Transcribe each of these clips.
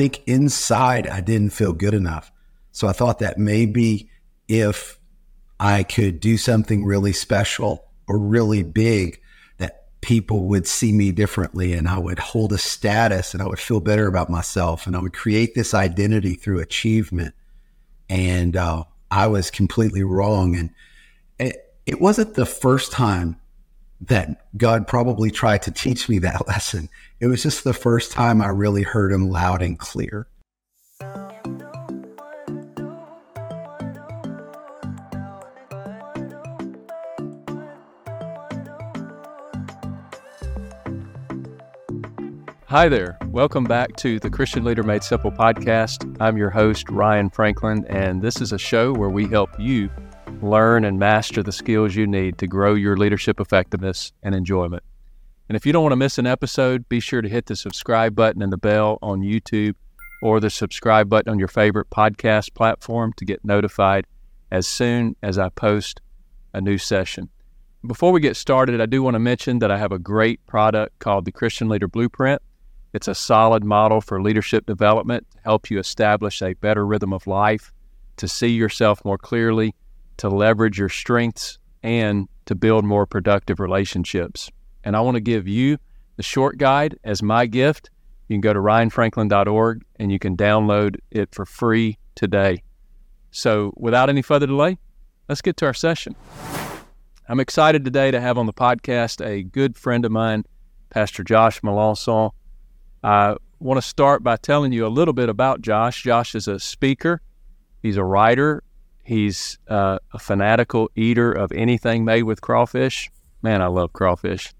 think inside I didn't feel good enough. So I thought that maybe if I could do something really special or really big, that people would see me differently and I would hold a status and I would feel better about myself and I would create this identity through achievement. And uh, I was completely wrong. And it, it wasn't the first time that God probably tried to teach me that lesson. It was just the first time I really heard him loud and clear. Hi there. Welcome back to the Christian Leader Made Simple podcast. I'm your host, Ryan Franklin, and this is a show where we help you learn and master the skills you need to grow your leadership effectiveness and enjoyment. And if you don't want to miss an episode, be sure to hit the subscribe button and the bell on YouTube or the subscribe button on your favorite podcast platform to get notified as soon as I post a new session. Before we get started, I do want to mention that I have a great product called the Christian Leader Blueprint. It's a solid model for leadership development to help you establish a better rhythm of life, to see yourself more clearly, to leverage your strengths, and to build more productive relationships. And I want to give you the short guide as my gift. You can go to ryanfranklin.org and you can download it for free today. So, without any further delay, let's get to our session. I'm excited today to have on the podcast a good friend of mine, Pastor Josh Melancon. I want to start by telling you a little bit about Josh. Josh is a speaker, he's a writer, he's uh, a fanatical eater of anything made with crawfish. Man, I love crawfish.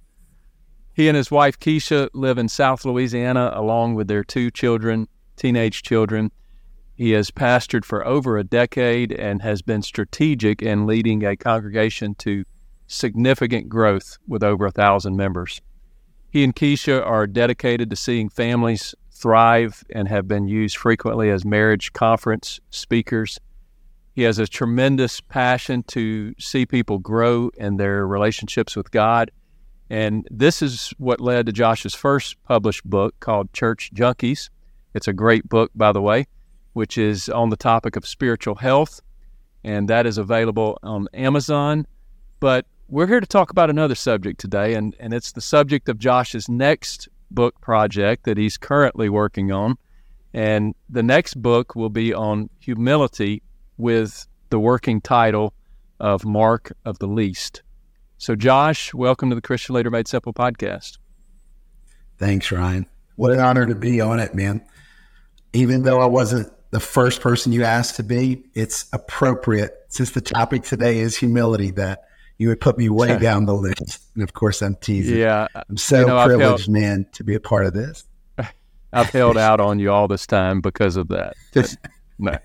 He and his wife Keisha live in South Louisiana along with their two children, teenage children. He has pastored for over a decade and has been strategic in leading a congregation to significant growth with over a thousand members. He and Keisha are dedicated to seeing families thrive and have been used frequently as marriage conference speakers. He has a tremendous passion to see people grow in their relationships with God. And this is what led to Josh's first published book called Church Junkies. It's a great book, by the way, which is on the topic of spiritual health. And that is available on Amazon. But we're here to talk about another subject today, and, and it's the subject of Josh's next book project that he's currently working on. And the next book will be on humility with the working title of Mark of the Least. So, Josh, welcome to the Christian Leader Made Simple podcast. Thanks, Ryan. What an honor to be on it, man. Even though I wasn't the first person you asked to be, it's appropriate since the topic today is humility that you would put me way down the list. And of course, I'm teasing. Yeah, I'm so you know, privileged, held, man, to be a part of this. I've held out on you all this time because of that. Just, no.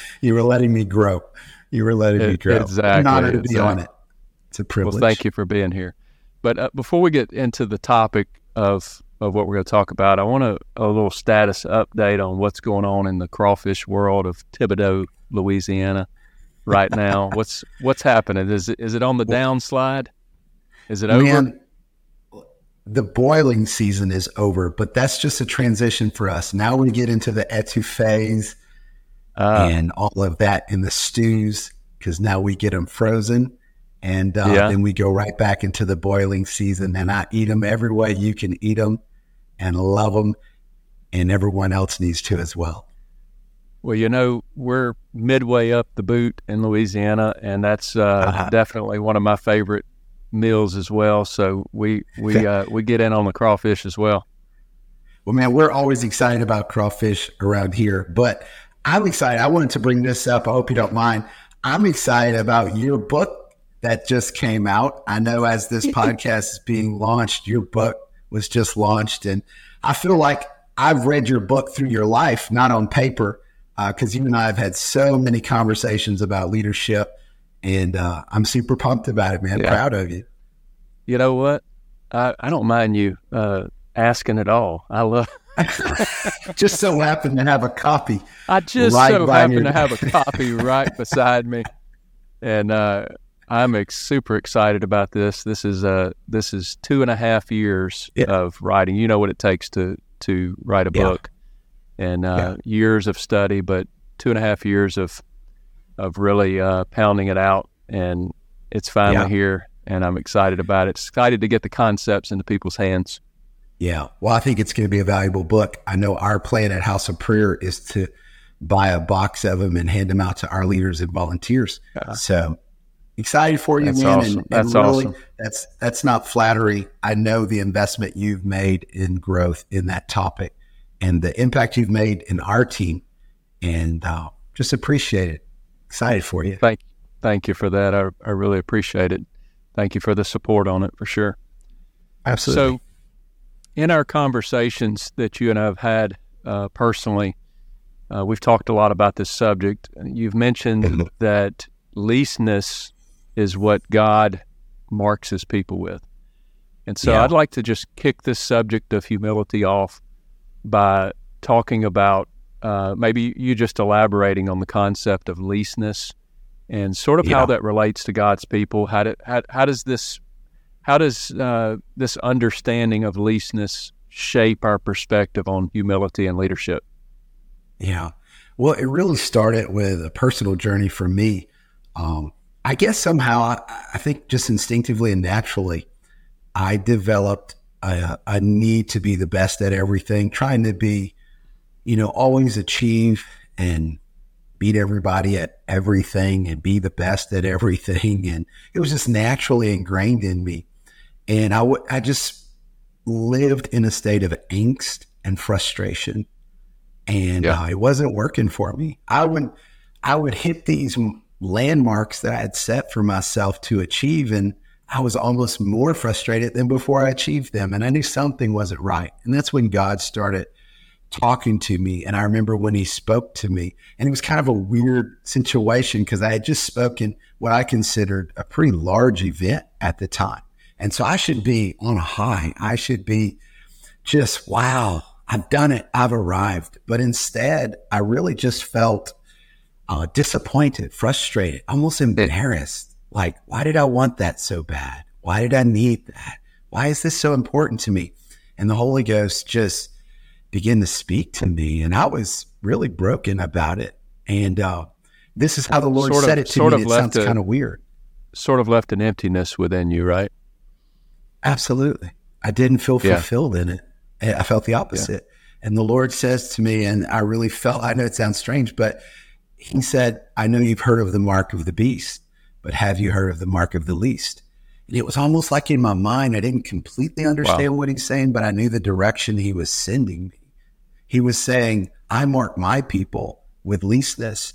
you were letting me grow. You were letting it, me grow. Exactly. An honor to exactly. be on it. It's a privilege. Well, thank you for being here. But uh, before we get into the topic of of what we're going to talk about, I want a, a little status update on what's going on in the crawfish world of Thibodaux, Louisiana right now? what's what's happening? Is it is it on the downslide? Is it over? Man, the boiling season is over, but that's just a transition for us. Now we get into the etouffees uh, and all of that in the stews because now we get them frozen. And uh, yeah. then we go right back into the boiling season, and I eat them every way you can eat them, and love them, and everyone else needs to as well. Well, you know, we're midway up the boot in Louisiana, and that's uh, uh-huh. definitely one of my favorite meals as well. So we we uh, we get in on the crawfish as well. Well, man, we're always excited about crawfish around here, but I'm excited. I wanted to bring this up. I hope you don't mind. I'm excited about your book that just came out. I know as this podcast is being launched, your book was just launched, and I feel like I've read your book through your life, not on paper because uh, you and I have had so many conversations about leadership, and uh, I'm super pumped about it, man. Yeah. Proud of you. You know what? I, I don't mind you uh, asking at all. I love. just so happen to have a copy. I just right so happen to have a copy right beside me, and uh, I'm ex- super excited about this. This is uh this is two and a half years yeah. of writing. You know what it takes to to write a yeah. book and uh, yeah. years of study, but two and a half years of of really uh, pounding it out, and it's finally yeah. here, and I'm excited about it. Excited to get the concepts into people's hands. Yeah, well, I think it's going to be a valuable book. I know our plan at House of Prayer is to buy a box of them and hand them out to our leaders and volunteers. Yeah. So excited for you, that's man. Awesome. And, that's really, awesome. That's that's not flattery. I know the investment you've made in growth in that topic, and the impact you've made in our team, and uh, just appreciate it. Excited for you. Thank, thank you for that. I, I really appreciate it. Thank you for the support on it for sure. Absolutely. So, in our conversations that you and I have had uh, personally, uh, we've talked a lot about this subject. You've mentioned mm-hmm. that leastness is what God marks his people with. And so yeah. I'd like to just kick this subject of humility off by talking about uh, maybe you just elaborating on the concept of leastness and sort of yeah. how that relates to God's people. How, do, how, how does this how does uh, this understanding of leastness shape our perspective on humility and leadership? Yeah. Well, it really started with a personal journey for me. Um, I guess somehow, I, I, think just instinctively and naturally, I developed a, a, need to be the best at everything, trying to be, you know, always achieve and beat everybody at everything and be the best at everything. And it was just naturally ingrained in me. And I, w- I just lived in a state of angst and frustration and yeah. uh, it wasn't working for me. I would I would hit these landmarks that I had set for myself to achieve, and I was almost more frustrated than before I achieved them, and I knew something wasn't right. And that's when God started talking to me. And I remember when He spoke to me, and it was kind of a weird situation because I had just spoken what I considered a pretty large event at the time, and so I should be on a high. I should be just wow I've done it. I've arrived. But instead, I really just felt uh, disappointed, frustrated, almost embarrassed. Like, why did I want that so bad? Why did I need that? Why is this so important to me? And the Holy Ghost just began to speak to me. And I was really broken about it. And uh, this is how the Lord sort said of, it to sort me. Of it sounds kind of weird. Sort of left an emptiness within you, right? Absolutely. I didn't feel fulfilled yeah. in it. I felt the opposite. Yeah. And the Lord says to me, and I really felt, I know it sounds strange, but He said, I know you've heard of the mark of the beast, but have you heard of the mark of the least? And it was almost like in my mind, I didn't completely understand wow. what He's saying, but I knew the direction He was sending me. He was saying, I mark my people with leastness,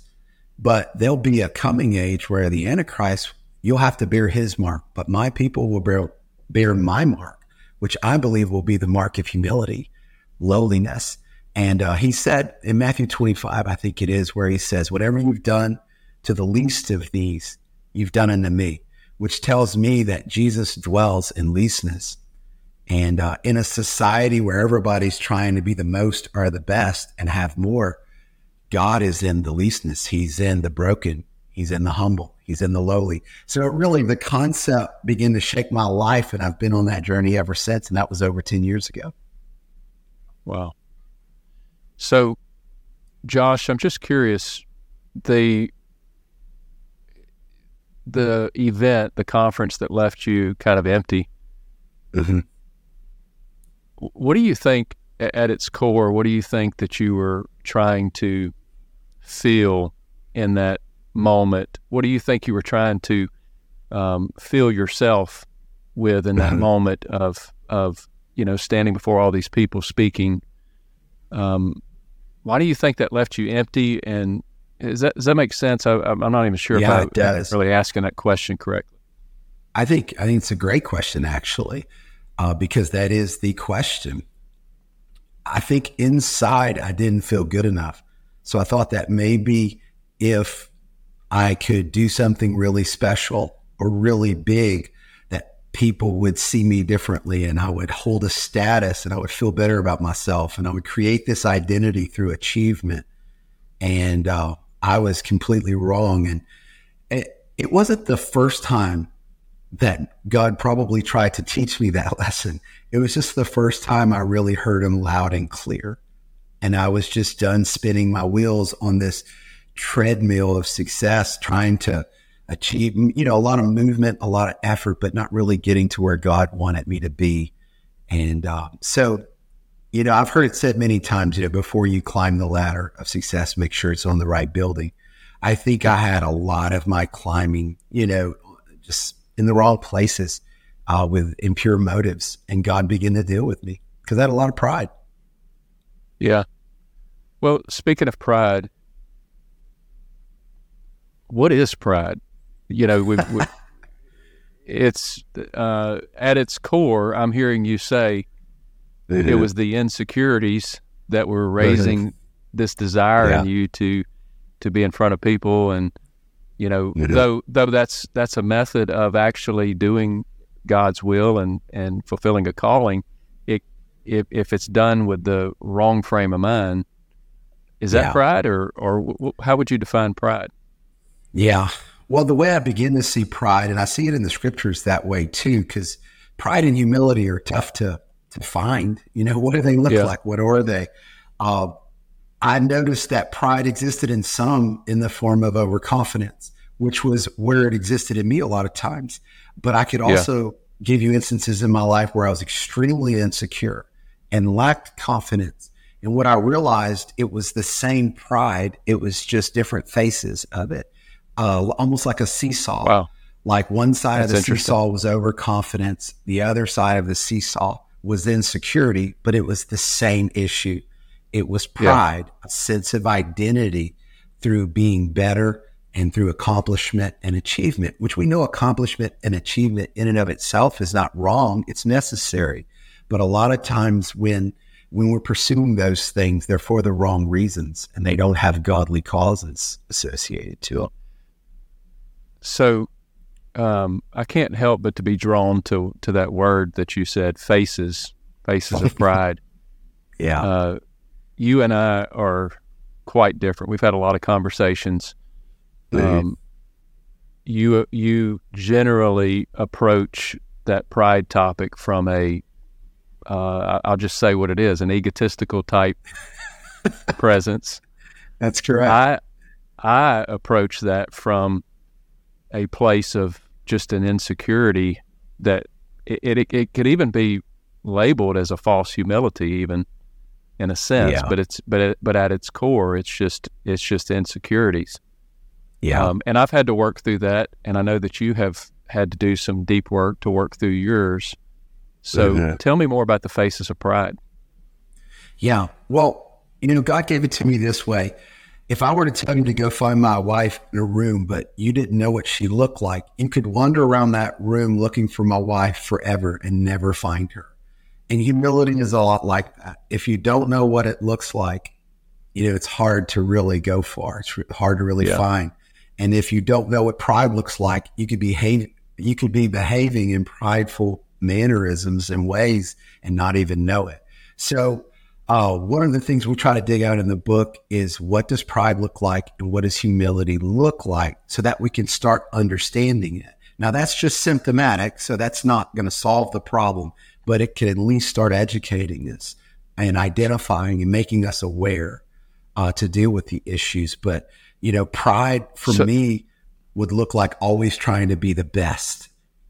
but there'll be a coming age where the Antichrist, you'll have to bear his mark, but my people will bear, bear my mark which I believe will be the mark of humility, lowliness. And uh, he said in Matthew 25, I think it is, where he says, Whatever you've done to the least of these, you've done unto me, which tells me that Jesus dwells in leastness. And uh, in a society where everybody's trying to be the most or the best and have more, God is in the leastness. He's in the broken. He's in the humble. He's in the lowly. So it really, the concept began to shake my life. And I've been on that journey ever since. And that was over 10 years ago. Wow. So, Josh, I'm just curious the the event, the conference that left you kind of empty. Mm-hmm. What do you think at its core? What do you think that you were trying to feel in that moment, what do you think you were trying to um, feel yourself with in that moment of of you know standing before all these people speaking? Um, why do you think that left you empty? And is that does that make sense? I, am not even sure yeah, if I, am really asking that question correctly. I think I think it's a great question actually, uh, because that is the question. I think inside I didn't feel good enough, so I thought that maybe if I could do something really special or really big that people would see me differently and I would hold a status and I would feel better about myself and I would create this identity through achievement. And uh, I was completely wrong. And it, it wasn't the first time that God probably tried to teach me that lesson. It was just the first time I really heard him loud and clear. And I was just done spinning my wheels on this treadmill of success, trying to achieve, you know, a lot of movement, a lot of effort, but not really getting to where God wanted me to be. And uh, so, you know, I've heard it said many times, you know, before you climb the ladder of success, make sure it's on the right building. I think I had a lot of my climbing, you know, just in the wrong places uh, with impure motives, and God began to deal with me because I had a lot of pride. Yeah. Well, speaking of pride, what is pride? You know, we, we it's uh, at its core. I'm hearing you say mm-hmm. it was the insecurities that were raising mm-hmm. this desire yeah. in you to to be in front of people, and you know, mm-hmm. though though that's that's a method of actually doing God's will and and fulfilling a calling. It if if it's done with the wrong frame of mind, is that yeah. pride, or or w- how would you define pride? Yeah. Well, the way I begin to see pride, and I see it in the scriptures that way too, because pride and humility are tough to to find. You know, what do they look yeah. like? What are they? Uh, I noticed that pride existed in some in the form of overconfidence, which was where it existed in me a lot of times. But I could also yeah. give you instances in my life where I was extremely insecure and lacked confidence. And what I realized, it was the same pride. It was just different faces of it uh, almost like a seesaw. Wow. Like one side That's of the seesaw was overconfidence, the other side of the seesaw was insecurity, but it was the same issue. It was pride, yeah. a sense of identity through being better and through accomplishment and achievement, which we know accomplishment and achievement in and of itself is not wrong. It's necessary. But a lot of times when when we're pursuing those things, they're for the wrong reasons and they don't have godly causes associated to them. So um, I can't help but to be drawn to to that word that you said, faces, faces of pride. yeah. Uh, you and I are quite different. We've had a lot of conversations. Um, you you generally approach that pride topic from a uh, I'll just say what it is an egotistical type presence. That's correct. I I approach that from a place of just an insecurity that it, it, it could even be labeled as a false humility, even in a sense. Yeah. But it's but it, but at its core, it's just it's just insecurities. Yeah. Um, and I've had to work through that, and I know that you have had to do some deep work to work through yours. So mm-hmm. tell me more about the faces of pride. Yeah. Well, you know, God gave it to me this way if I were to tell you to go find my wife in a room, but you didn't know what she looked like, you could wander around that room looking for my wife forever and never find her. And humility is a lot like that. If you don't know what it looks like, you know, it's hard to really go far. It's hard to really yeah. find. And if you don't know what pride looks like, you could behave, you could be behaving in prideful mannerisms and ways and not even know it. So uh, one of the things we'll try to dig out in the book is what does pride look like and what does humility look like so that we can start understanding it. Now, that's just symptomatic, so that's not going to solve the problem, but it can at least start educating us and identifying and making us aware uh, to deal with the issues. But, you know, pride for so, me would look like always trying to be the best,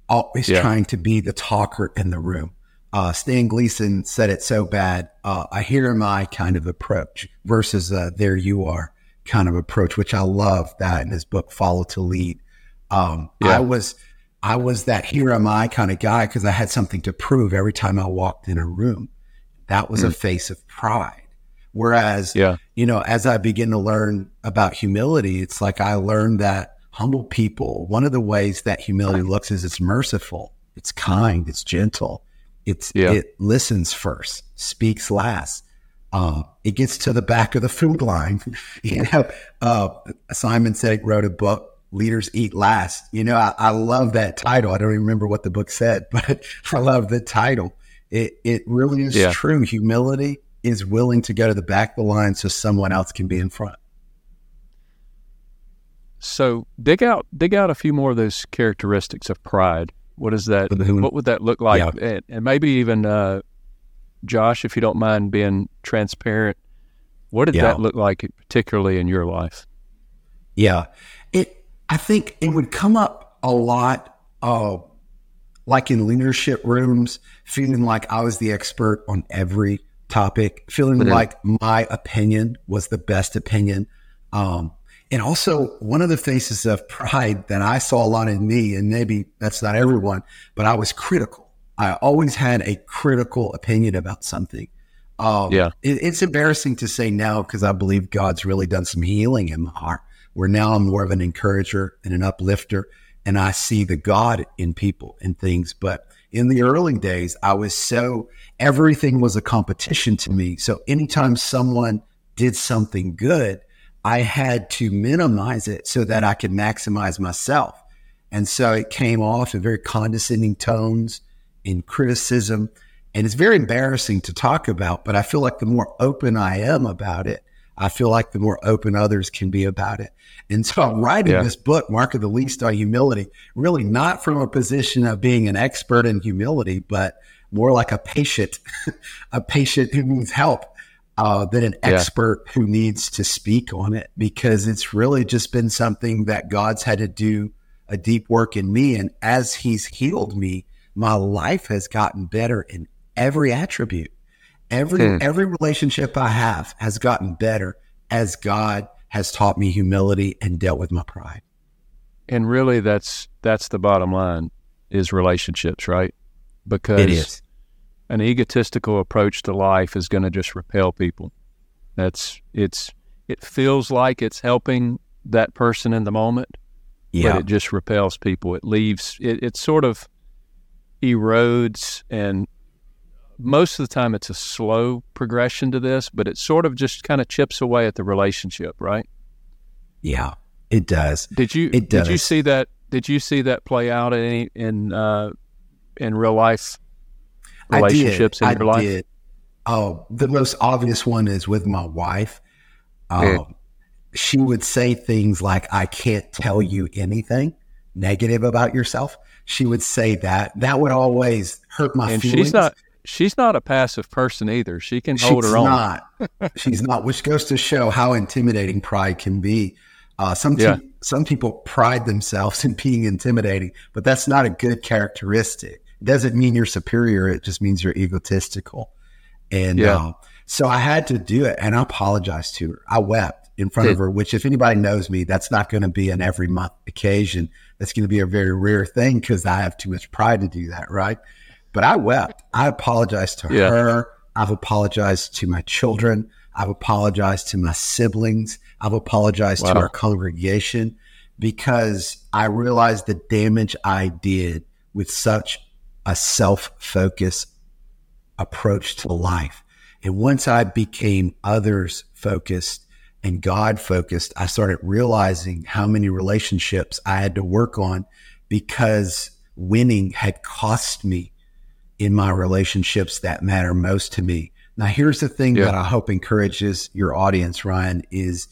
always yeah. trying to be the talker in the room uh, Stan Gleason said it so bad. Uh, a here am I kind of approach versus a there you are kind of approach, which I love that in his book Follow to Lead. Um, yeah. I was I was that here am I kind of guy because I had something to prove every time I walked in a room. That was mm. a face of pride. Whereas, yeah. you know, as I begin to learn about humility, it's like I learned that humble people, one of the ways that humility looks is it's merciful, it's kind, it's gentle it's yeah. it listens first, speaks last. Uh, it gets to the back of the food line. you know, uh, Simon Sinek wrote a book, "Leaders Eat Last." You know, I, I, love that title. I don't even remember what the book said, but I love the title. It it really is yeah. true. Humility is willing to go to the back of the line so someone else can be in front. So dig out dig out a few more of those characteristics of pride. What is that? What would that look like? Yeah. And, and, maybe even uh, Josh, if you don't mind being transparent, What did Yeah. that look like, particularly in your life? Yeah. It I think it would come up a lot uh like in leadership rooms, feeling like I was the expert on every topic, feeling Mhm. like my opinion was the best opinion. Um and also one of the faces of pride that I saw a lot in me, and maybe that's not everyone, but I was critical. I always had a critical opinion about something. Um, Yeah. it- it's embarrassing to say now because I believe God's really done some healing in my heart. Where now I'm more of an encourager and an uplifter, and I see the God in people and things. But in the early days, I was so everything was a competition to me. So anytime someone did something good, I had to minimize it so that I could maximize myself. And so it came off in very condescending tones, in criticism. And it's very embarrassing to talk about, but I feel like the more open I am about it, I feel like the more open others can be about it. And so I'm writing Yeah. this book, Mark of the Least on Humility, really not from a position of being an expert in humility, but more like a patient, a patient who needs help uh, than an Yeah. expert who needs to speak on it because it's really just been something that God's had to do a deep work in me. And as He's healed me, my life has gotten better in every attribute. Every Hmm. every relationship I have has gotten better as God has taught me humility and dealt with my pride. And really, that's that's the bottom line is relationships, right? Because an egotistical approach to life is going to just repel people. That's it's it feels like it's helping that person in the moment, Yeah. but it just repels people. It leaves it, it sort of erodes and most of the time it's a slow progression to this, but it sort of just kind of chips away at the relationship, right? yeah. It does. Did you It does. did you see that did you see that play out in in uh in real life relationships I in did. your I life? did. Oh, the most obvious one is with my wife. Um. She would say things like, I can't tell you anything negative about yourself. She would say that. That would always hurt my and feelings. she's not she's not a passive person either. She can hold She's her own. not. She's not, which goes to show how intimidating pride can be. Uh, some te- Yeah. some people pride themselves in being intimidating, but that's not a good characteristic. It doesn't mean you're superior. It just means you're egotistical. And Yeah. uh, so I had to do it, and I apologized to her. I wept in front of her, which, if anybody knows me, that's not going to be an every month occasion. That's going to be a very rare thing because I have too much pride to do that, right? But I wept. I apologized to Yeah. her. I've apologized to my children. I've apologized to my siblings. I've apologized to our congregation because I realized the damage I did with such a self focused approach to life. And once I became others focused and God focused, I started realizing how many relationships I had to work on because winning had cost me in my relationships that matter most to me. Now, here's the thing Yeah. that I hope encourages your audience, Ryan, is,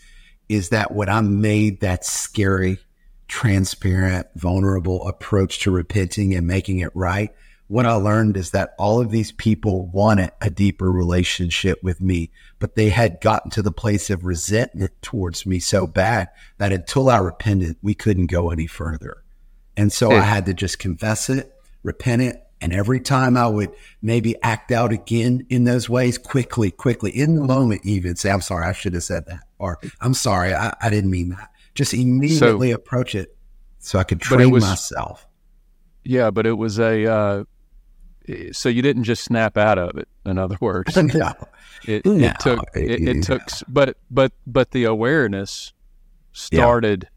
is that when I made that scary, transparent, vulnerable approach to repenting and making it right, what I learned is that all of these people wanted a deeper relationship with me, but they had gotten to the place of resentment towards me so bad that until I repented, we couldn't go any further. And so Yeah. I had to just confess it, repent it. And every time I would maybe act out again in those ways, quickly, quickly, in the moment, even say, I'm sorry, I should have said that. Or I'm sorry, I, I didn't mean that. Just immediately approach it so I could train was- myself. Yeah, but it was a uh so you didn't just snap out of it, in other words. no. It, No, it took it, yeah. it took but but but the awareness started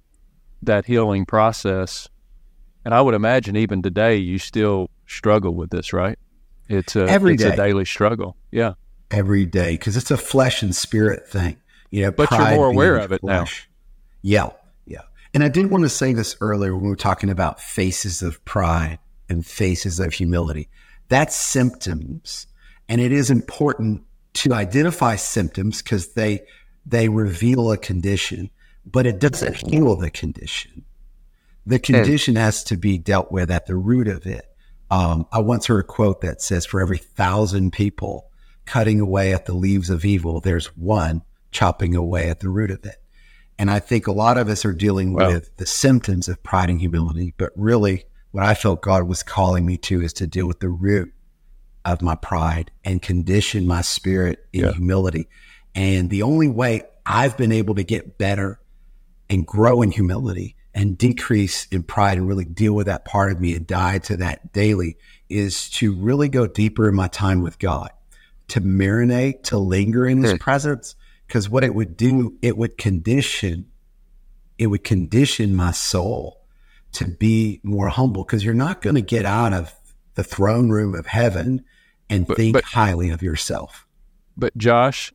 that healing process and i would imagine even today you still struggle with this right it's a Every it's a daily struggle yeah every day because it's a flesh and spirit thing. You know, But you're more aware of it now. Yeah, yeah. And I did want to say this earlier when we were talking about faces of pride and faces of humility. That's symptoms, and it is important to identify symptoms because they they reveal a condition, but it doesn't heal the condition. The condition has to be dealt with at the root of it. Um, I once heard a quote that says, "For every thousand people cutting away at the leaves of evil, there's one chopping away at the root of it. And I think a lot of us are dealing wow. with the symptoms of pride and humility, but really what I felt God was calling me to is to deal with the root of my pride and condition my spirit in yeah. humility. And the only way I've been able to get better and grow in humility and decrease in pride and really deal with that part of me and die to that daily is to really go deeper in my time with God, to marinate, to linger in his hmm. presence. Because what it would do, it would condition, it would condition my soul to be more humble. Because you're not going to get out of the throne room of heaven and but, think but, highly of yourself. But Josh,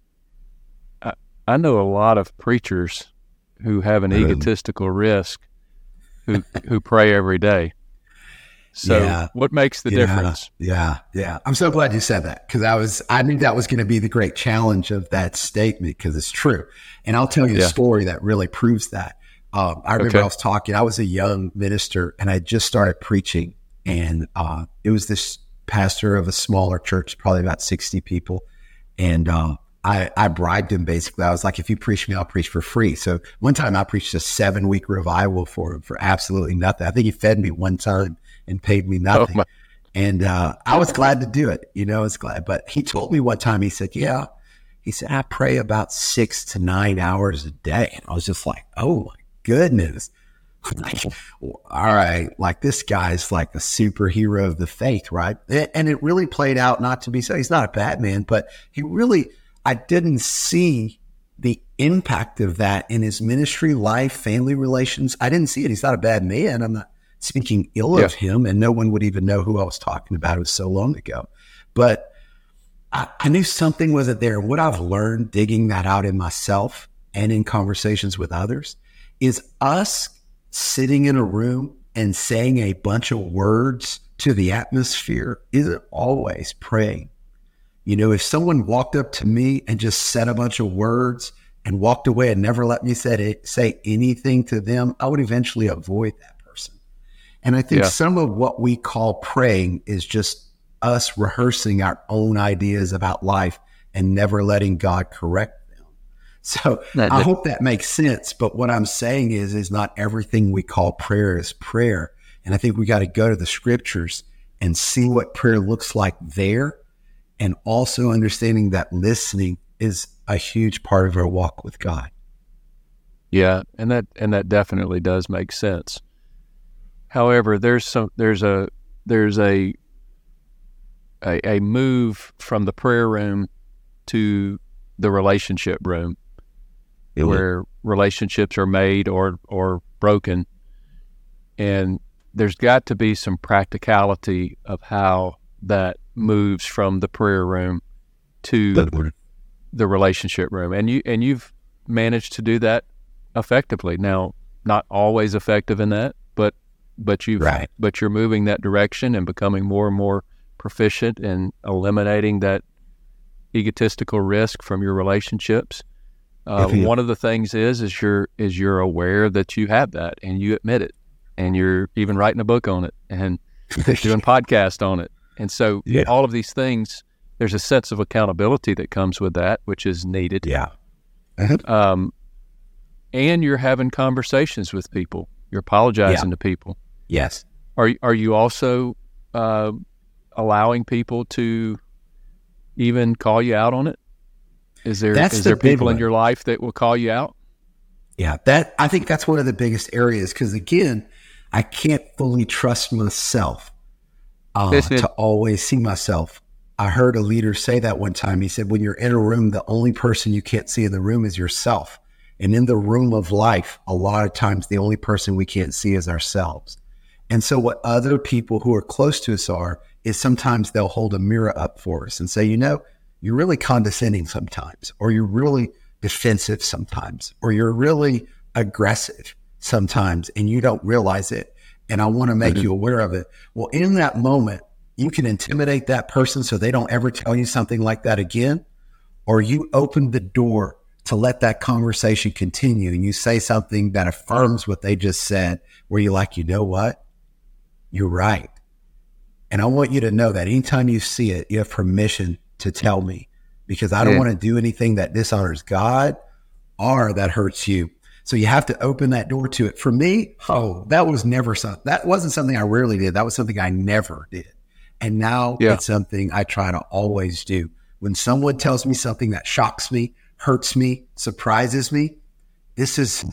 I, I know a lot of preachers who have an egotistical risk who who pray every day. So yeah. what makes the difference? Yeah, yeah. I'm so glad you said that because I was I knew that was going to be the great challenge of that statement because it's true. And I'll tell you yeah. a story that really proves that. Um, I remember okay. I was talking. I was a young minister and I just started preaching, and uh, it was this pastor of a smaller church, probably about 60 people, and uh, I, I bribed him basically. I was like, if you preach me, I'll preach for free. So one time I preached a seven week revival for him for absolutely nothing. I think he fed me one time and paid me oh, nothing. Oh and uh, I was glad to do it. You know, I was glad. But he told me one time, he said, yeah, he said, I pray about six to nine hours a day. And I was just like, oh my goodness. like, mm-hmm. all right, like this guy's like a superhero of the faith, right? And it really played out not to be so. He's not a bad man, but he really I didn't see the impact of that in his ministry, life, family relations. I didn't see it. He's not a bad man. I'm not speaking ill yeah. of him, and no one would even know who I was talking about. It was so long ago. But I, I knew something wasn't there. What I've learned digging that out in myself and in conversations with others is us sitting in a room and saying a bunch of words to the atmosphere isn't always praying you know, if someone walked up to me and just said a bunch of words and walked away and never let me say, it, say anything to them, I would eventually avoid that person. And I think yeah. some of what we call praying is just us rehearsing our own ideas about life and never letting God correct. So that, I hope that makes sense. But what I'm saying is, is not everything we call prayer is prayer. And I think we got to go to the scriptures and see what prayer looks like there and also understanding that listening is a huge part of our walk with God. Yeah, and that and that definitely does make sense. However, there's some there's a there's a a, a move from the prayer room to the relationship room it where would. relationships are made or or broken and there's got to be some practicality of how that moves from the prayer room to the relationship room, and you and you've managed to do that effectively. Now, not always effective in that, but but you've right. but you're moving that direction and becoming more and more proficient in eliminating that egotistical risk from your relationships. Uh, one of the things is is you're is you're aware that you have that and you admit it, and you're even writing a book on it and doing podcast on it and so yeah. all of these things, there's a sense of accountability that comes with that, which is needed. Yeah. Uh-huh. Um, and you're having conversations with people. You're apologizing yeah. to people. Yes. Are are you also uh, allowing people to even call you out on it? Is there that's is the there people in your life that will call you out? Yeah, that I think that's one of the biggest areas because again, I can't fully trust myself uh, to always see myself. I heard a leader say that one time. He said, when you're in a room, the only person you can't see in the room is yourself. And in the room of life, a lot of times the only person we can't see is ourselves. And so, what other people who are close to us are, is sometimes they'll hold a mirror up for us and say, you know, you're really condescending sometimes, or you're really defensive sometimes, or you're really aggressive sometimes, and you don't realize it and I want to make mm-hmm. you aware of it. Well, in that moment, you can intimidate that person so they don't ever tell you something like that again, or you open the door to let that conversation continue and you say something that affirms what they just said, where you're like, you know what? You're right. And I want you to know that anytime you see it, you have permission to tell me because I don't want to do anything that dishonors God or that hurts you. So you have to open that door to it. For me, oh, that was never something, that wasn't something I rarely did. That was something I never did. And now yeah. it's something I try to always do. When someone tells me something that shocks me, hurts me, surprises me, this is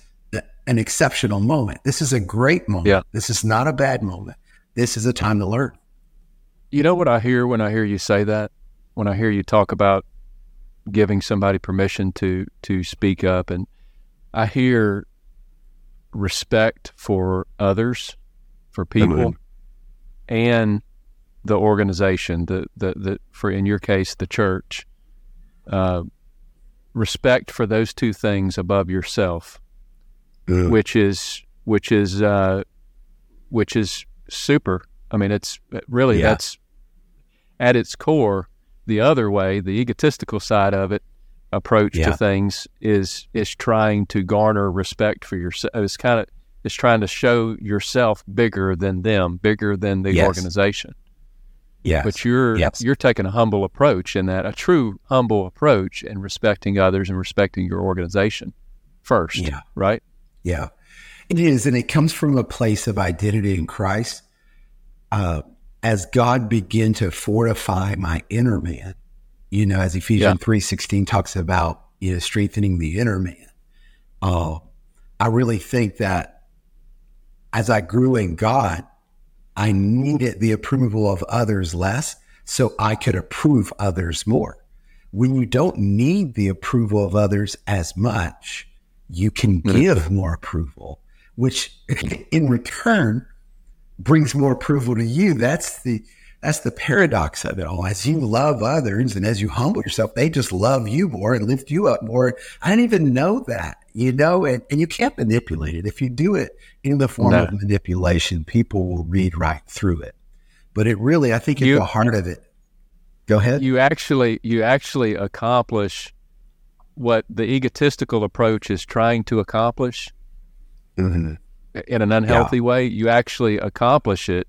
an exceptional moment. This is a great moment. Yeah. This is not a bad moment. This is a time to learn. You know what I hear when I hear you say that? When I hear you talk about giving somebody permission to to speak up and I hear respect for others, for people, and the organization, the, the, the, for in your case, the church. Uh, respect for those two things above yourself, which is, which is, uh, which is super. I mean, it's really, yeah. that's at its core, the other way, the egotistical side of it, approach yeah. to things is is trying to garner respect for yourself. It's kind of it's trying to show yourself bigger than them, bigger than the yes. organization. Yeah. But you're yes. you're taking a humble approach in that, a true humble approach and respecting others and respecting your organization first. Yeah. Right? Yeah. It is, and it comes from a place of identity in Christ. Uh, as God begin to fortify my inner man, you know, as Ephesians yeah. 3.16 talks about, you know, strengthening the inner man. Uh, I really think that as I grew in God, I needed the approval of others less so I could approve others more. When you don't need the approval of others as much, you can mm-hmm. give more approval, which in return brings more approval to you. That's the that's the paradox of it all. As you love others and as you humble yourself, they just love you more and lift you up more. I didn't even know that, you know, and, and you can't manipulate it. If you do it in the form no. of manipulation, people will read right through it. But it really, I think, at you, the heart of it. Go ahead. You actually, you actually accomplish what the egotistical approach is trying to accomplish mm-hmm. In an unhealthy yeah. way. You actually accomplish it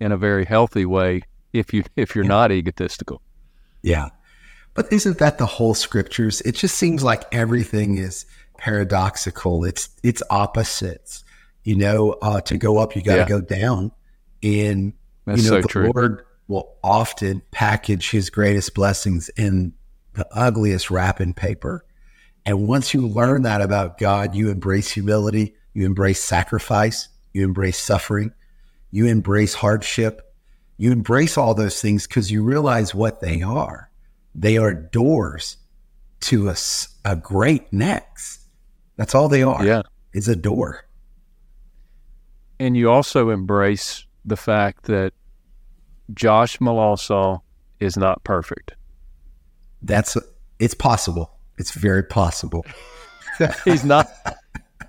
in a very healthy way if you if you're yeah. not egotistical. Yeah. But isn't that the whole scriptures? It just seems like everything is paradoxical. It's it's opposites. You know, uh, to go up, you got to yeah. go down. And That's you know, so the true. Lord will often package His greatest blessings in the ugliest wrapping paper. And once you learn that about God, you embrace humility, you embrace sacrifice, you embrace suffering, you embrace hardship, you embrace all those things because you realize what they are. They are doors to a, a great next. That's all they are. Yeah. Is a door. And you also embrace the fact that Josh Melancon is not perfect. That's it's possible. It's very possible. he's not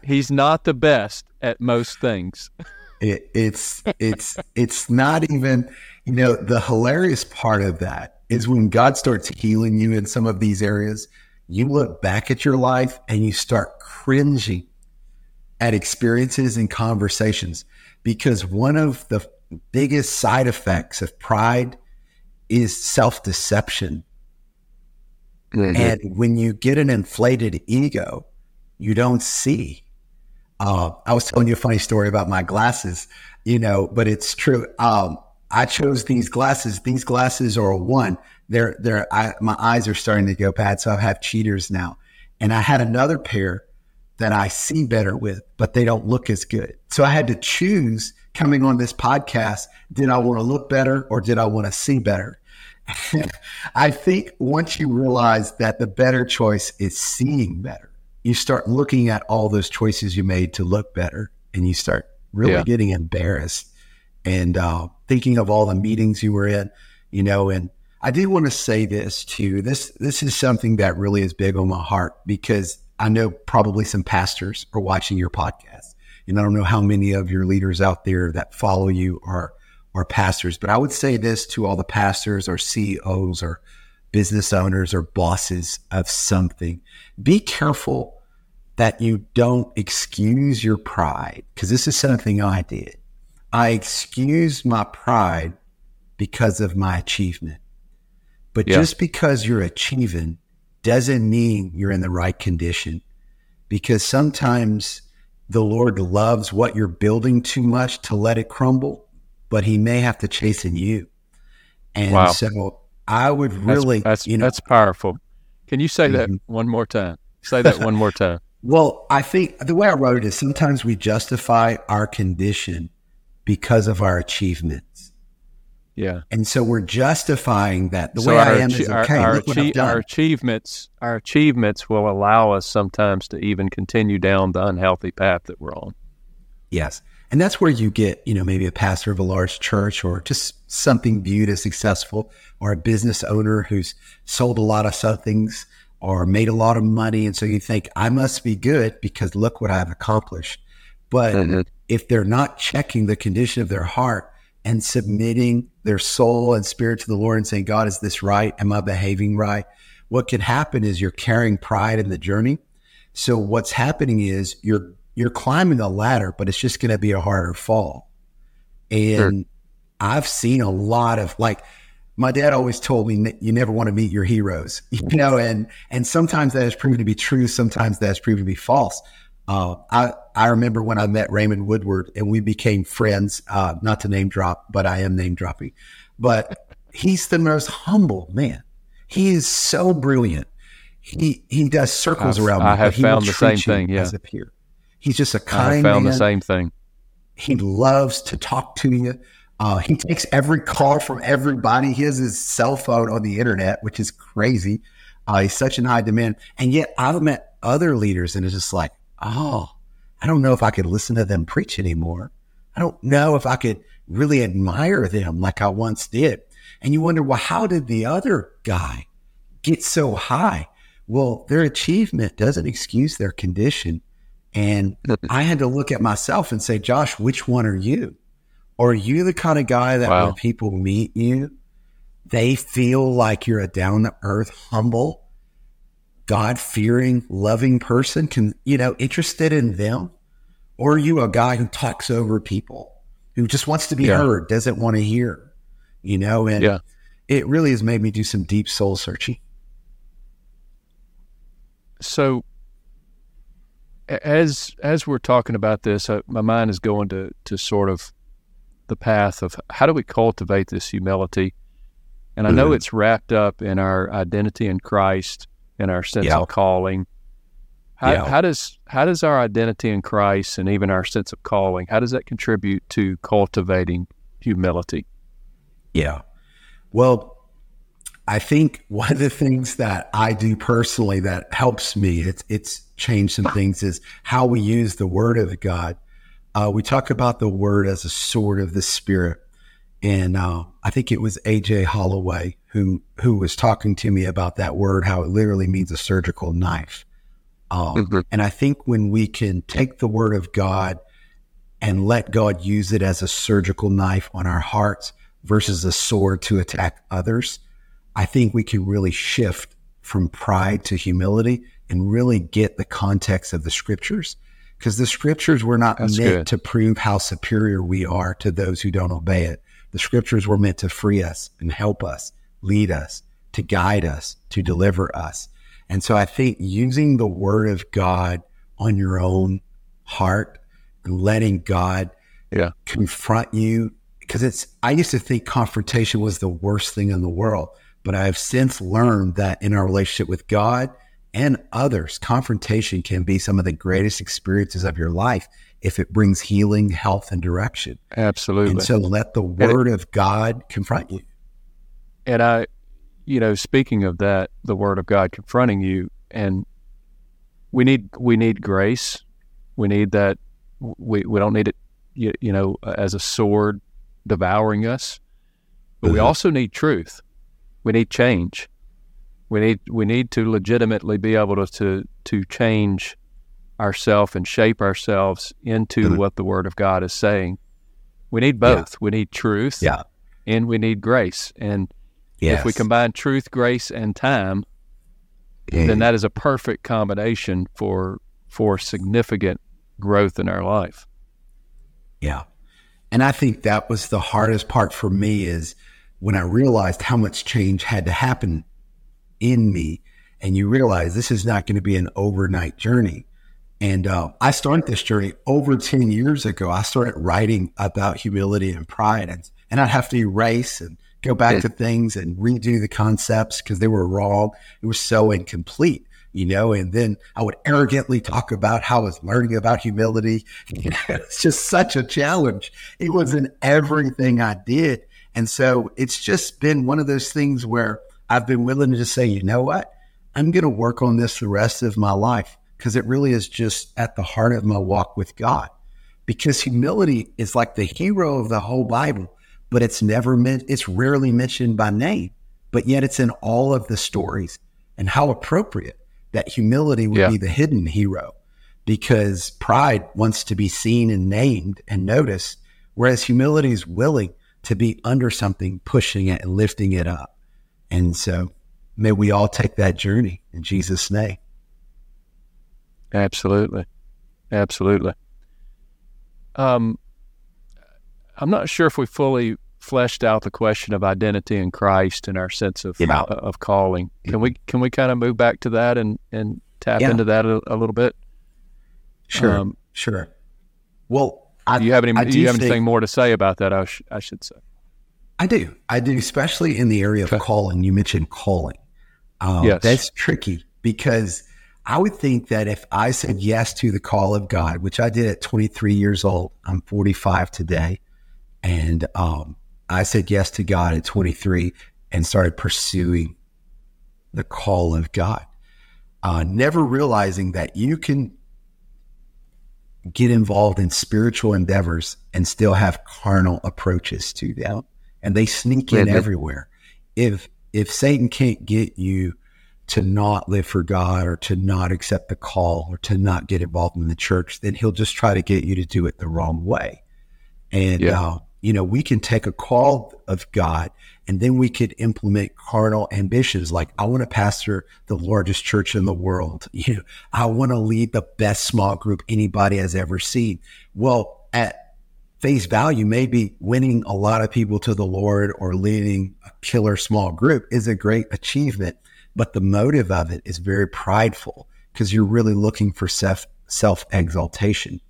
he's not the best at most things. It, it's it's it's not even you know the hilarious part of that is when God starts healing you in some of these areas. You look back at your life and you start cringing at experiences and conversations because one of the biggest side effects of pride is self deception. Mm-hmm. And when you get an inflated ego, you don't see uh, I was telling you a funny story about my glasses, you know, but it's true. Um, I chose these glasses. These glasses are a one. They're, they're, I, my eyes are starting to go bad. So I have cheaters now. And I had another pair that I see better with, but they don't look as good. So I had to choose coming on this podcast. Did I want to look better or did I want to see better? I think once you realize that the better choice is seeing better, you start looking at all those choices you made to look better and you start really yeah. getting embarrassed and uh, thinking of all the meetings you were in, you know, and I did want to say this too. This this is something that really is big on my heart because I know probably some pastors are watching your podcast. And I don't know how many of your leaders out there that follow you are are pastors, but I would say this to all the pastors or CEOs or business owners or bosses of something. Be careful that you don't excuse your pride, because this is something I did. I excuse my pride because of my achievement. But yeah. just because you're achieving doesn't mean you're in the right condition. because sometimes the Lord loves what you're building too much to let it crumble, but He may have to chasten you. And wow. so I would really, that's, that's, you know, that's powerful. Can you say that mm-hmm. one more time? Say that one more time. Well, I think the way I wrote it is sometimes we justify our condition because of our achievements. Yeah. And so we're justifying that the so way I am is okay. Our, our, our, achievements, our achievements will allow us sometimes to even continue down the unhealthy path that we're on. Yes. And that's where you get, you know, maybe a pastor of a large church or just something viewed as successful or a business owner who's sold a lot of somethings or made a lot of money. And so you think, I must be good because look what I've accomplished. But mm-hmm. if they're not checking the condition of their heart and submitting their soul and spirit to the Lord and saying, God, is this right? Am I behaving right? What could happen is you're carrying pride in the journey. So what's happening is you're you're climbing the ladder, but it's just going to be a harder fall. And sure. I've seen a lot of like my dad always told me you never want to meet your heroes, you know, and and sometimes that has proven to be true, sometimes that's proven to be false. Uh, I I remember when I met Raymond Woodward and we became friends. Uh, not to name drop, but I am name dropping. But he's the most humble man. He is so brilliant. He he does circles I've, around me. I have found the same thing. Yeah, as a peer. He's just a kind. I found man. the same thing. He loves to talk to you. Uh, he takes every call from everybody. He has his cell phone on the internet, which is crazy. Uh, he's such in high demand. And yet I've met other leaders and it's just like, oh, I don't know if I could listen to them preach anymore. I don't know if I could really admire them like I once did. And you wonder, well, how did the other guy get so high? Well, their achievement doesn't excuse their condition. And I had to look at myself and say, Josh, which one are you? Or are you the kind of guy that wow. when people meet you, they feel like you're a down to earth, humble, God fearing, loving person? Can, you know, interested in them? Or are you a guy who talks over people, who just wants to be yeah. heard, doesn't want to hear, you know? And yeah. it really has made me do some deep soul searching. So, as as we're talking about this, uh, my mind is going to to sort of the path of how do we cultivate this humility? And I know mm-hmm. it's wrapped up in our identity in Christ and our sense yeah. of calling. How, yeah. how, does how does our identity in Christ and even our sense of calling how does that contribute to cultivating humility? Yeah, well, I think one of the things that I do personally that helps me it's it's changed some things is how we use the Word of God uh, we talk about the word as a sword of the spirit. And uh, I think it was AJ Holloway who who was talking to me about that word, how it literally means a surgical knife. Um, mm-hmm. And I think when we can take the word of God and let God use it as a surgical knife on our hearts versus a sword to attack others, I think we can really shift from pride to humility and really get the context of the scriptures because the scriptures were not That's meant good. to prove how superior we are to those who don't obey it. The scriptures were meant to free us and help us, lead us, to guide us, to deliver us. And so I think using the word of God on your own heart and letting God yeah. confront you, because it's, I used to think confrontation was the worst thing in the world, but I have since learned that in our relationship with God, and others, confrontation can be some of the greatest experiences of your life if it brings healing, health, and direction. Absolutely. And so let the word it, of God confront you. And I, you know, speaking of that, the word of God confronting you, and we need we need grace. We need that. We we don't need it, you, you know, as a sword devouring us, but mm-hmm. we also need truth. We need change. We need we need to legitimately be able to to, to change ourselves and shape ourselves into mm-hmm. what the Word of God is saying. We need both. Yeah. We need truth, yeah, and we need grace. And yes. if we combine truth, grace, and time, mm. then that is a perfect combination for for significant growth in our life. Yeah, and I think that was the hardest part for me is when I realized how much change had to happen in me and you realize this is not going to be an overnight journey. And uh, I started this journey over 10 years ago. I started writing about humility and pride, and, and I'd have to erase and go back to things and redo the concepts because they were wrong. It was so incomplete you know, and then I would arrogantly talk about how I was learning about humility. You know, it's just such a challenge. It was in everything I did. And so it's just been one of those things where I've been willing to just say, you know what? I'm going to work on this the rest of my life because it really is just at the heart of my walk with God. Because humility is like the hero of the whole Bible, but it's never meant, it's rarely mentioned by name, but yet it's in all of the stories. And how appropriate that humility would yeah. be the hidden hero because pride wants to be seen and named and noticed, whereas humility is willing to be under something, pushing it and lifting it up. And so may we all take that journey in Jesus' name. Absolutely. Absolutely. Um, I'm not sure if we fully fleshed out the question of identity in Christ and our sense of yeah. uh, of calling. Can we can we kind of move back to that and and tap yeah. into that a, a, little bit? Sure, um, sure. Well, I, do you have any? do, do you have anything more to say about that? I, sh- I should say. I do. I do, especially in the area of okay. calling. You mentioned calling. Um, yes. That's tricky because I would think that if I said yes to the call of God, which I did at 23 years old, I'm 45 today, and um, I said yes to God at 23 and started pursuing the call of God, uh, never realizing that you can get involved in spiritual endeavors and still have carnal approaches to them, and they sneak in everywhere. If if Satan can't get you to not live for God or to not accept the call or to not get involved in the church, then he'll just try to get you to do it the wrong way. And yeah. uh, you know, we can take a call of God and then we could implement carnal ambitions like I want to pastor the largest church in the world. You know, I want to lead the best small group anybody has ever seen. Well, at face value, maybe winning a lot of people to the Lord or leading a killer small group is a great achievement, but the motive of it is very prideful because you're really looking for self self exaltation.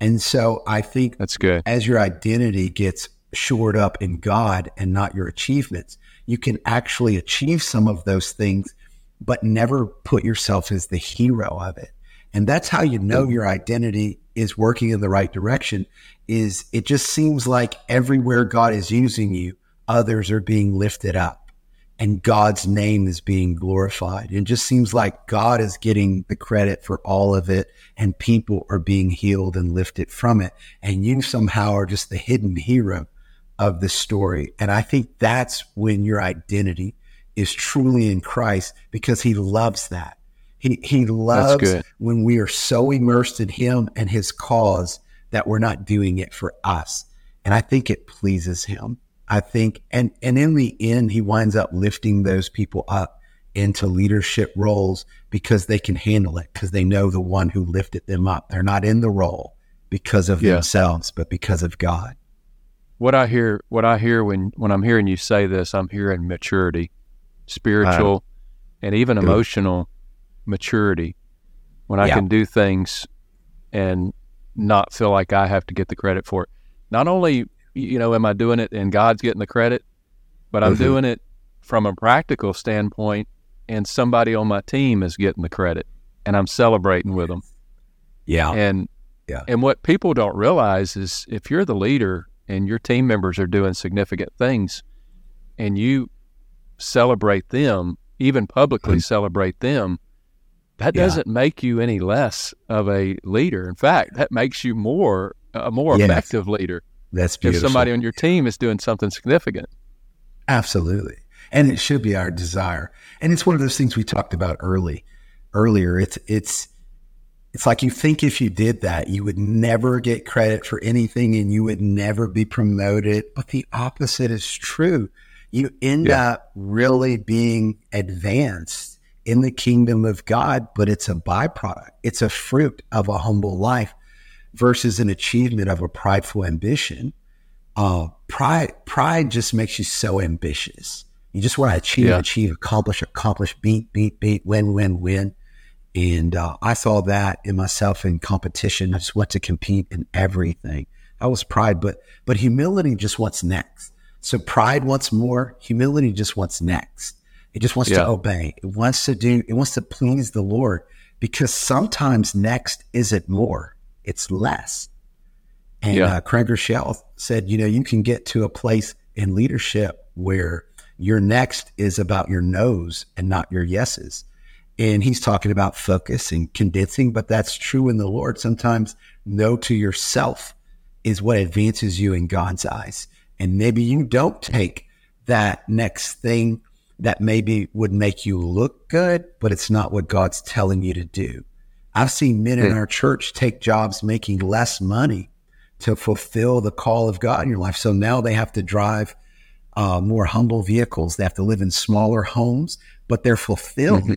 And so I think that's good. As your identity gets shored up in God and not your achievements, you can actually achieve some of those things, but never put yourself as the hero of it. And that's how you know your identity is working in the right direction is it just seems like everywhere God is using you, others are being lifted up and God's name is being glorified. It just seems like God is getting the credit for all of it and people are being healed and lifted from it. And you somehow are just the hidden hero of the story. And I think that's when your identity is truly in Christ because he loves that. He, he loves when we are so immersed in him and his cause that we're not doing it for us. And I think it pleases him. I think, and, and in the end, he winds up lifting those people up into leadership roles because they can handle it because they know the one who lifted them up. They're not in the role because of yeah. themselves, but because of God. What I hear, what I hear when, when I'm hearing you say this, I'm hearing maturity, spiritual, and even emotional maturity. When I yeah. can do things and not feel like I have to get the credit for it. Not only you know, am I doing it and God's getting the credit? But I'm mm-hmm. doing it from a practical standpoint, and somebody on my team is getting the credit, and I'm celebrating with them. Yeah, and yeah, and what people don't realize is if you're the leader and your team members are doing significant things, and you celebrate them, even publicly mm-hmm. celebrate them, that yeah. doesn't make you any less of a leader. In fact, that makes you more a more yes. effective leader. That's beautiful. If somebody on your team is doing something significant. Absolutely. And it should be our desire. And it's one of those things we talked about early earlier. It's it's it's like you think if you did that, you would never get credit for anything and you would never be promoted. But the opposite is true. You end yeah. up really being advanced in the kingdom of God, but it's a byproduct. It's a fruit of a humble life versus an achievement of a prideful ambition. Uh, pride, pride just makes you so ambitious. You just want to achieve, yeah. achieve, accomplish, accomplish, beat, beat, beat, win, win, win. And uh, I saw that in myself in competition. I just want to compete in everything. That was pride, but but humility just wants next. So pride wants more. Humility just wants next. It just wants yeah. to obey. It wants to do. It wants to please the Lord because sometimes next isn't more. It's less. And yeah. uh, Craig Groeschel said, you know, you can get to a place in leadership where your next is about your no's and not your yeses. And he's talking about focus and condensing, but that's true in the Lord. Sometimes no to yourself is what advances you in God's eyes. And maybe you don't take that next thing that maybe would make you look good, but it's not what God's telling you to do. I've seen men in our church take jobs making less money to fulfill the call of God in your life. So now they have to drive uh, more humble vehicles. They have to live in smaller homes, but they're fulfilled mm-hmm.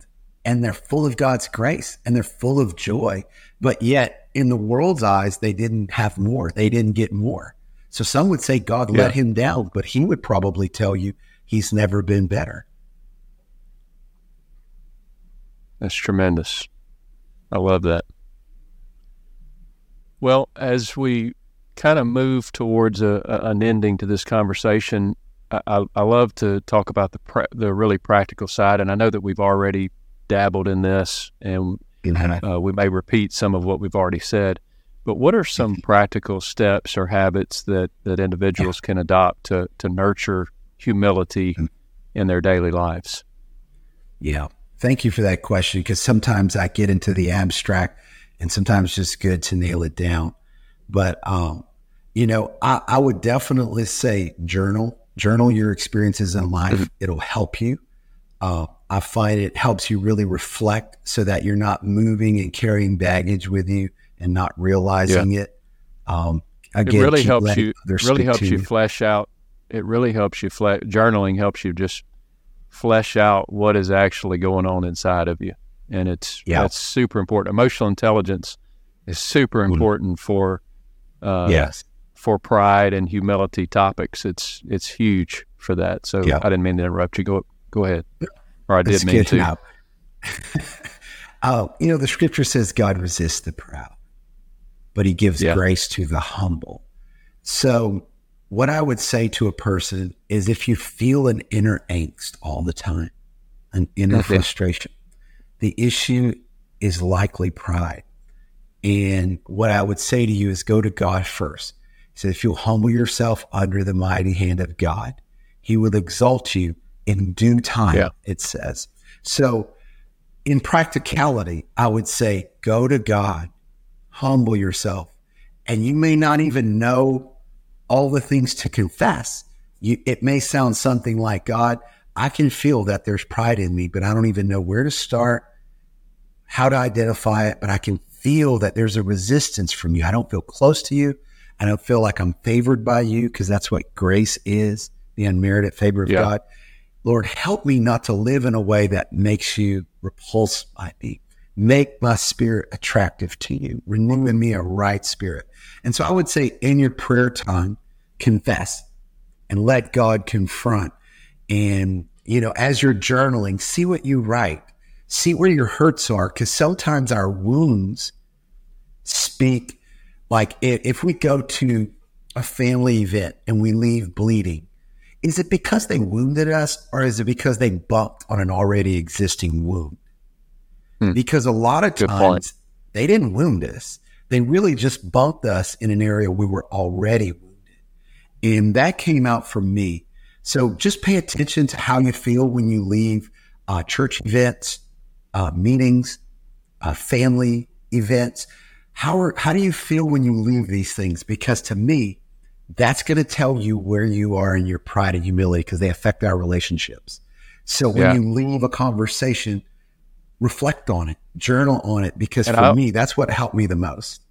and they're full of God's grace and they're full of joy. But yet, in the world's eyes, they didn't have more. They didn't get more. So some would say God yeah. let him down, but he would probably tell you he's never been better. That's tremendous. I love that. Well, as we kind of move towards a, a, an ending to this conversation, I, I love to talk about the pra- the really practical side, and I know that we've already dabbled in this, and uh, we may repeat some of what we've already said. But what are some mm-hmm. practical steps or habits that that individuals can adopt to to nurture humility mm-hmm. in their daily lives? Yeah, thank you for that question because sometimes I get into the abstract, and sometimes it's just good to nail it down. But um, you know, I, I would definitely say journal journal your experiences in life. Mm-hmm. It'll help you. Uh, I find it helps you really reflect so that you're not moving and carrying baggage with you and not realizing yeah. it. Um, again, it really helps you. Really helps you, you flesh out. It really helps you. Fle- journaling helps you just flesh out what is actually going on inside of you, and it's yeah. that's super important. Emotional intelligence is super mm-hmm. important for uh, yes for pride and humility topics. It's it's huge for that. So yeah. I didn't mean to interrupt you. Go go ahead. Or I did That's mean to. uh, you know, the scripture says God resists the proud, but he gives yeah. grace to the humble. So what I would say to a person is if you feel an inner angst all the time, an inner okay. frustration, the issue is likely pride. And what I would say to you is go to God first. He said, if you'll humble yourself under the mighty hand of God, he will exalt you in due time, yeah. it says. So in practicality, I would say go to God, humble yourself, and you may not even know all the things to confess. You, it may sound something like, God, I can feel that there's pride in me, but I don't even know where to start, how to identify it, but I can feel that there's a resistance from you. I don't feel close to you. I don't feel like I'm favored by you because that's what grace is the unmerited favor of yeah. God. Lord, help me not to live in a way that makes you repulsed by me. Make my spirit attractive to you. Renew in me a right spirit. And so I would say in your prayer time, confess and let God confront. And, you know, as you're journaling, see what you write, see where your hurts are, because sometimes our wounds speak like if we go to a family event and we leave bleeding, is it because they wounded us or is it because they bumped on an already existing wound? Hmm. Because a lot of Good times point. they didn't wound us. They really just bumped us in an area we were already wounded. And that came out for me. So just pay attention to how you feel when you leave uh, church events, uh, meetings, uh, family events how are, how do you feel when you leave these things? Because to me, that's going to tell you where you are in your pride and humility because they affect our relationships. So when yeah. you leave a conversation, reflect on it, journal on it, because and for I'll, me, that's what helped me the most.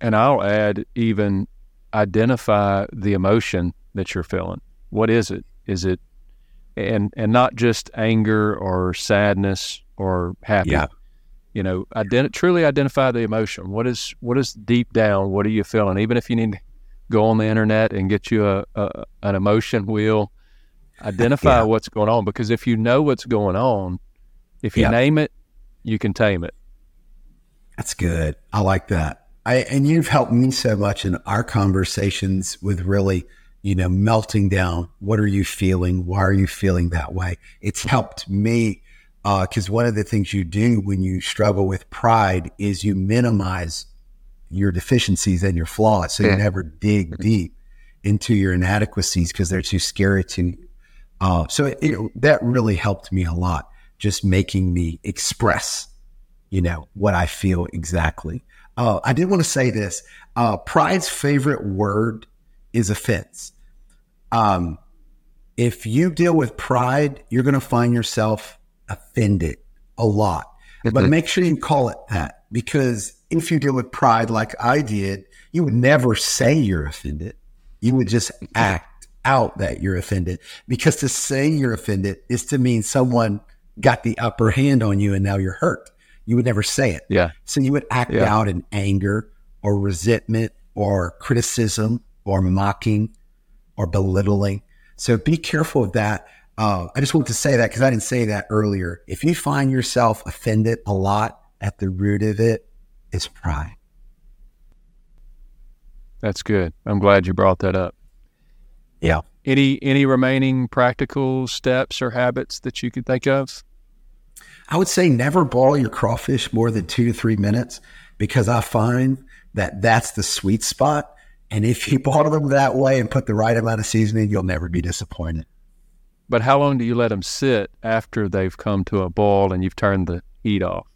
And I'll add even identify the emotion that you're feeling. What is it? Is it and and not just anger or sadness or happy. Yeah you know, ident- truly identify the emotion. What is what is deep down? What are you feeling? Even if you need to go on the internet and get you a, a an emotion wheel, identify yeah. what's going on. Because if you know what's going on, if you yeah. name it you can tame it. That's good. I like that. I, and you've helped me so much in our conversations with really, you know, melting down. What are you feeling? Why are you feeling that way? It's helped me because uh, one of the things you do when you struggle with pride is you minimize your deficiencies and your flaws, so you never dig mm-hmm. deep into your inadequacies because they're too scary to you. Uh, so it, it, that really helped me a lot, just making me express, you know, what I feel exactly. Uh, I did want to say this. Uh, pride's favorite word is offense. Um, if you deal with pride, you're going to find yourself offended a lot. But make sure you call it that because if you deal with pride like I did, you would never say you're offended. You would just act out that you're offended because to say you're offended is to mean someone got the upper hand on you and now you're hurt. You would never say it. Yeah. So you would act yeah. out in anger or resentment or criticism or mocking or belittling. So be careful of that. Uh, I just want to say that because I didn't say that earlier. If you find yourself offended a lot at the root of it's pride. That's good. I'm glad you brought that up. Yeah. Any any remaining practical steps or habits that you could think of? I would say never boil your crawfish more than two to three minutes because I find that that's the sweet spot. And if you boil them that way and put the right amount of seasoning, you'll never be disappointed. But how long do you let them sit after they've come to a boil and you've turned the heat off?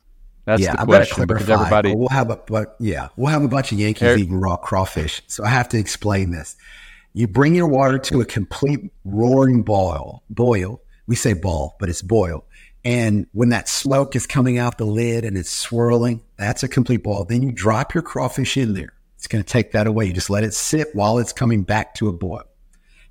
That's yeah, the question because everybody. We'll have a but yeah, we'll have a bunch of Yankees er, eating raw crawfish. So I have to explain this. You bring your water to a complete roaring boil. Boil. We say ball, but it's boil. And when that smoke is coming out the lid and it's swirling, that's a complete boil. Then you drop your crawfish in there. It's going to take that away. You just let it sit while it's coming back to a boil.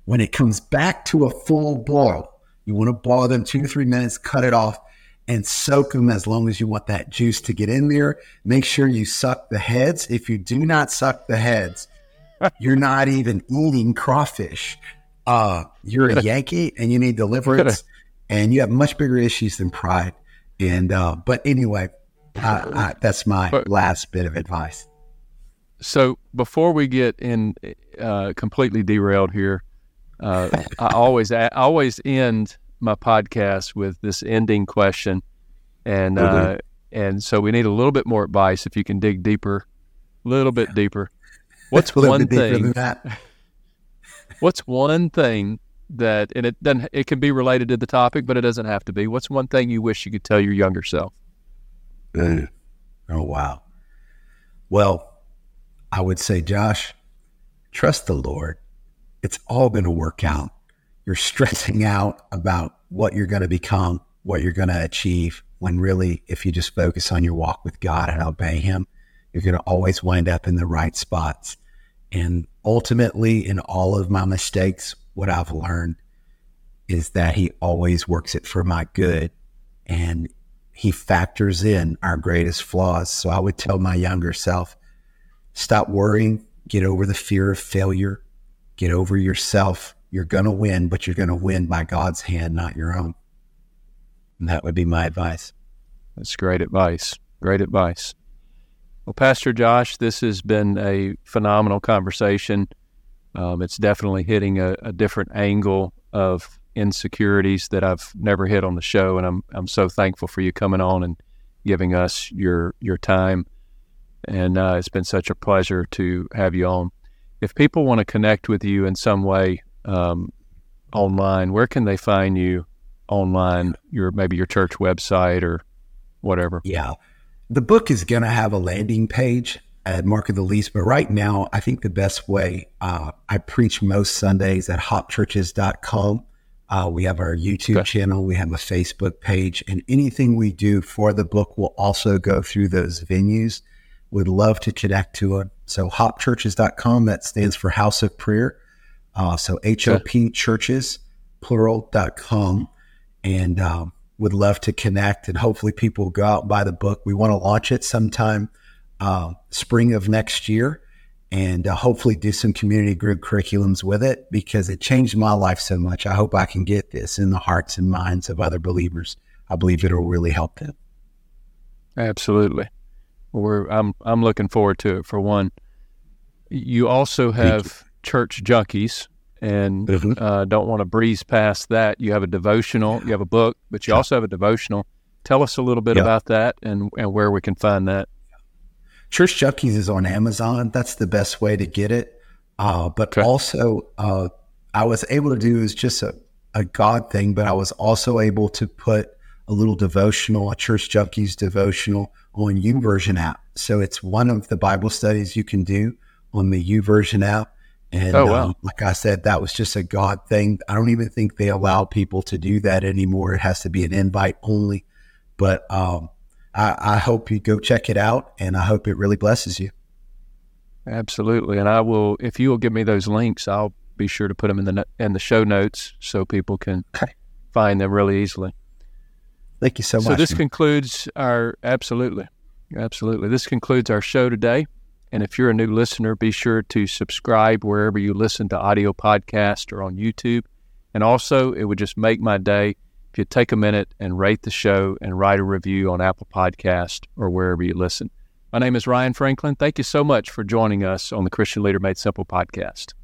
When it comes back to a full boil, you want to boil them two to three minutes, cut it off, and soak them as long as you want that juice to get in there. Make sure you suck the heads. If you do not suck the heads, you're not even eating crawfish. Uh, you're a Yankee and you need deliverance, and you have much bigger issues than pride. And uh, but anyway, that's my last bit of advice. So before we get in uh, completely derailed here, uh, I always I always end my podcast with this ending question, and uh, and so we need a little bit more advice if you can dig deeper, a little bit deeper. What's one thing? what's one thing that and it doesn't it can be related to the topic, but it doesn't have to be. What's one thing you wish you could tell your younger self? Oh wow. Well, I would say, Josh, trust the Lord it's all going to work out. You're stressing out about what you're going to become, what you're going to achieve, when really, if you just focus on your walk with God and obey Him, you're going to always wind up in the right spots. And ultimately, in all of my mistakes, what I've learned is that He always works it for my good and He factors in our greatest flaws. So I would tell my younger self stop worrying, get over the fear of failure, Get over yourself. You're going to win, but you're going to win by God's hand, not your own. And that would be my advice. That's great advice. Great advice. Well, Pastor Josh, this has been a phenomenal conversation. Um, it's definitely hitting a, a, different angle of insecurities that I've never hit on the show, and I'm I'm so thankful for you coming on and giving us your your time. And uh, it's been such a pleasure to have you on if people want to connect with you in some way um, online, where can they find you online? Your maybe your church website or whatever. Yeah, the book is going to have a landing page at Mark of the Least, but right now, I think the best way uh, I preach most Sundays at hopchurches.com. Uh, we have our YouTube okay. channel, we have a Facebook page, and anything we do for the book will also go through those venues. Would love to connect to it. So hopchurches.com, that stands for House of Prayer. Uh, so H-O-P churches, plural.com. And um, would love to connect and hopefully people will go out and buy the book. We want to launch it sometime uh, spring of next year and uh, hopefully do some community group curriculums with it because it changed my life so much. I hope I can get this in the hearts and minds of other believers. I believe it'll really help them. Absolutely. We're, I'm I'm looking forward to it for one. You also have you. church junkies, and mm-hmm. uh, don't want to breeze past that. You have a devotional, you have a book, but you yeah. also have a devotional. Tell us a little bit yeah. about that and and where we can find that. Church Junkies is on Amazon. That's the best way to get it. Uh, but okay. also, uh, I was able to do is just a, a God thing, but I was also able to put a little devotional, a Church Junkies devotional on YouVersion app. So it's one of the Bible studies you can do on the YouVersion app. And oh, wow. um, like I said, that was just a God thing. I don't even think they allow people to do that anymore. It has to be an invite only. But um, I, I hope you go check it out, and I hope it really blesses you. Absolutely, and I will. If you will give me those links, I'll be sure to put them in the in the show notes so people can okay. find them really easily. Thank you so much. So this man. concludes our absolutely, absolutely. This concludes our show today. And if you're a new listener, be sure to subscribe wherever you listen to audio podcast or on YouTube. And also, it would just make my day if you take a minute and rate the show and write a review on Apple Podcast or wherever you listen. My name is Ryan Franklin. Thank you so much for joining us on the Christian Leader Made Simple podcast.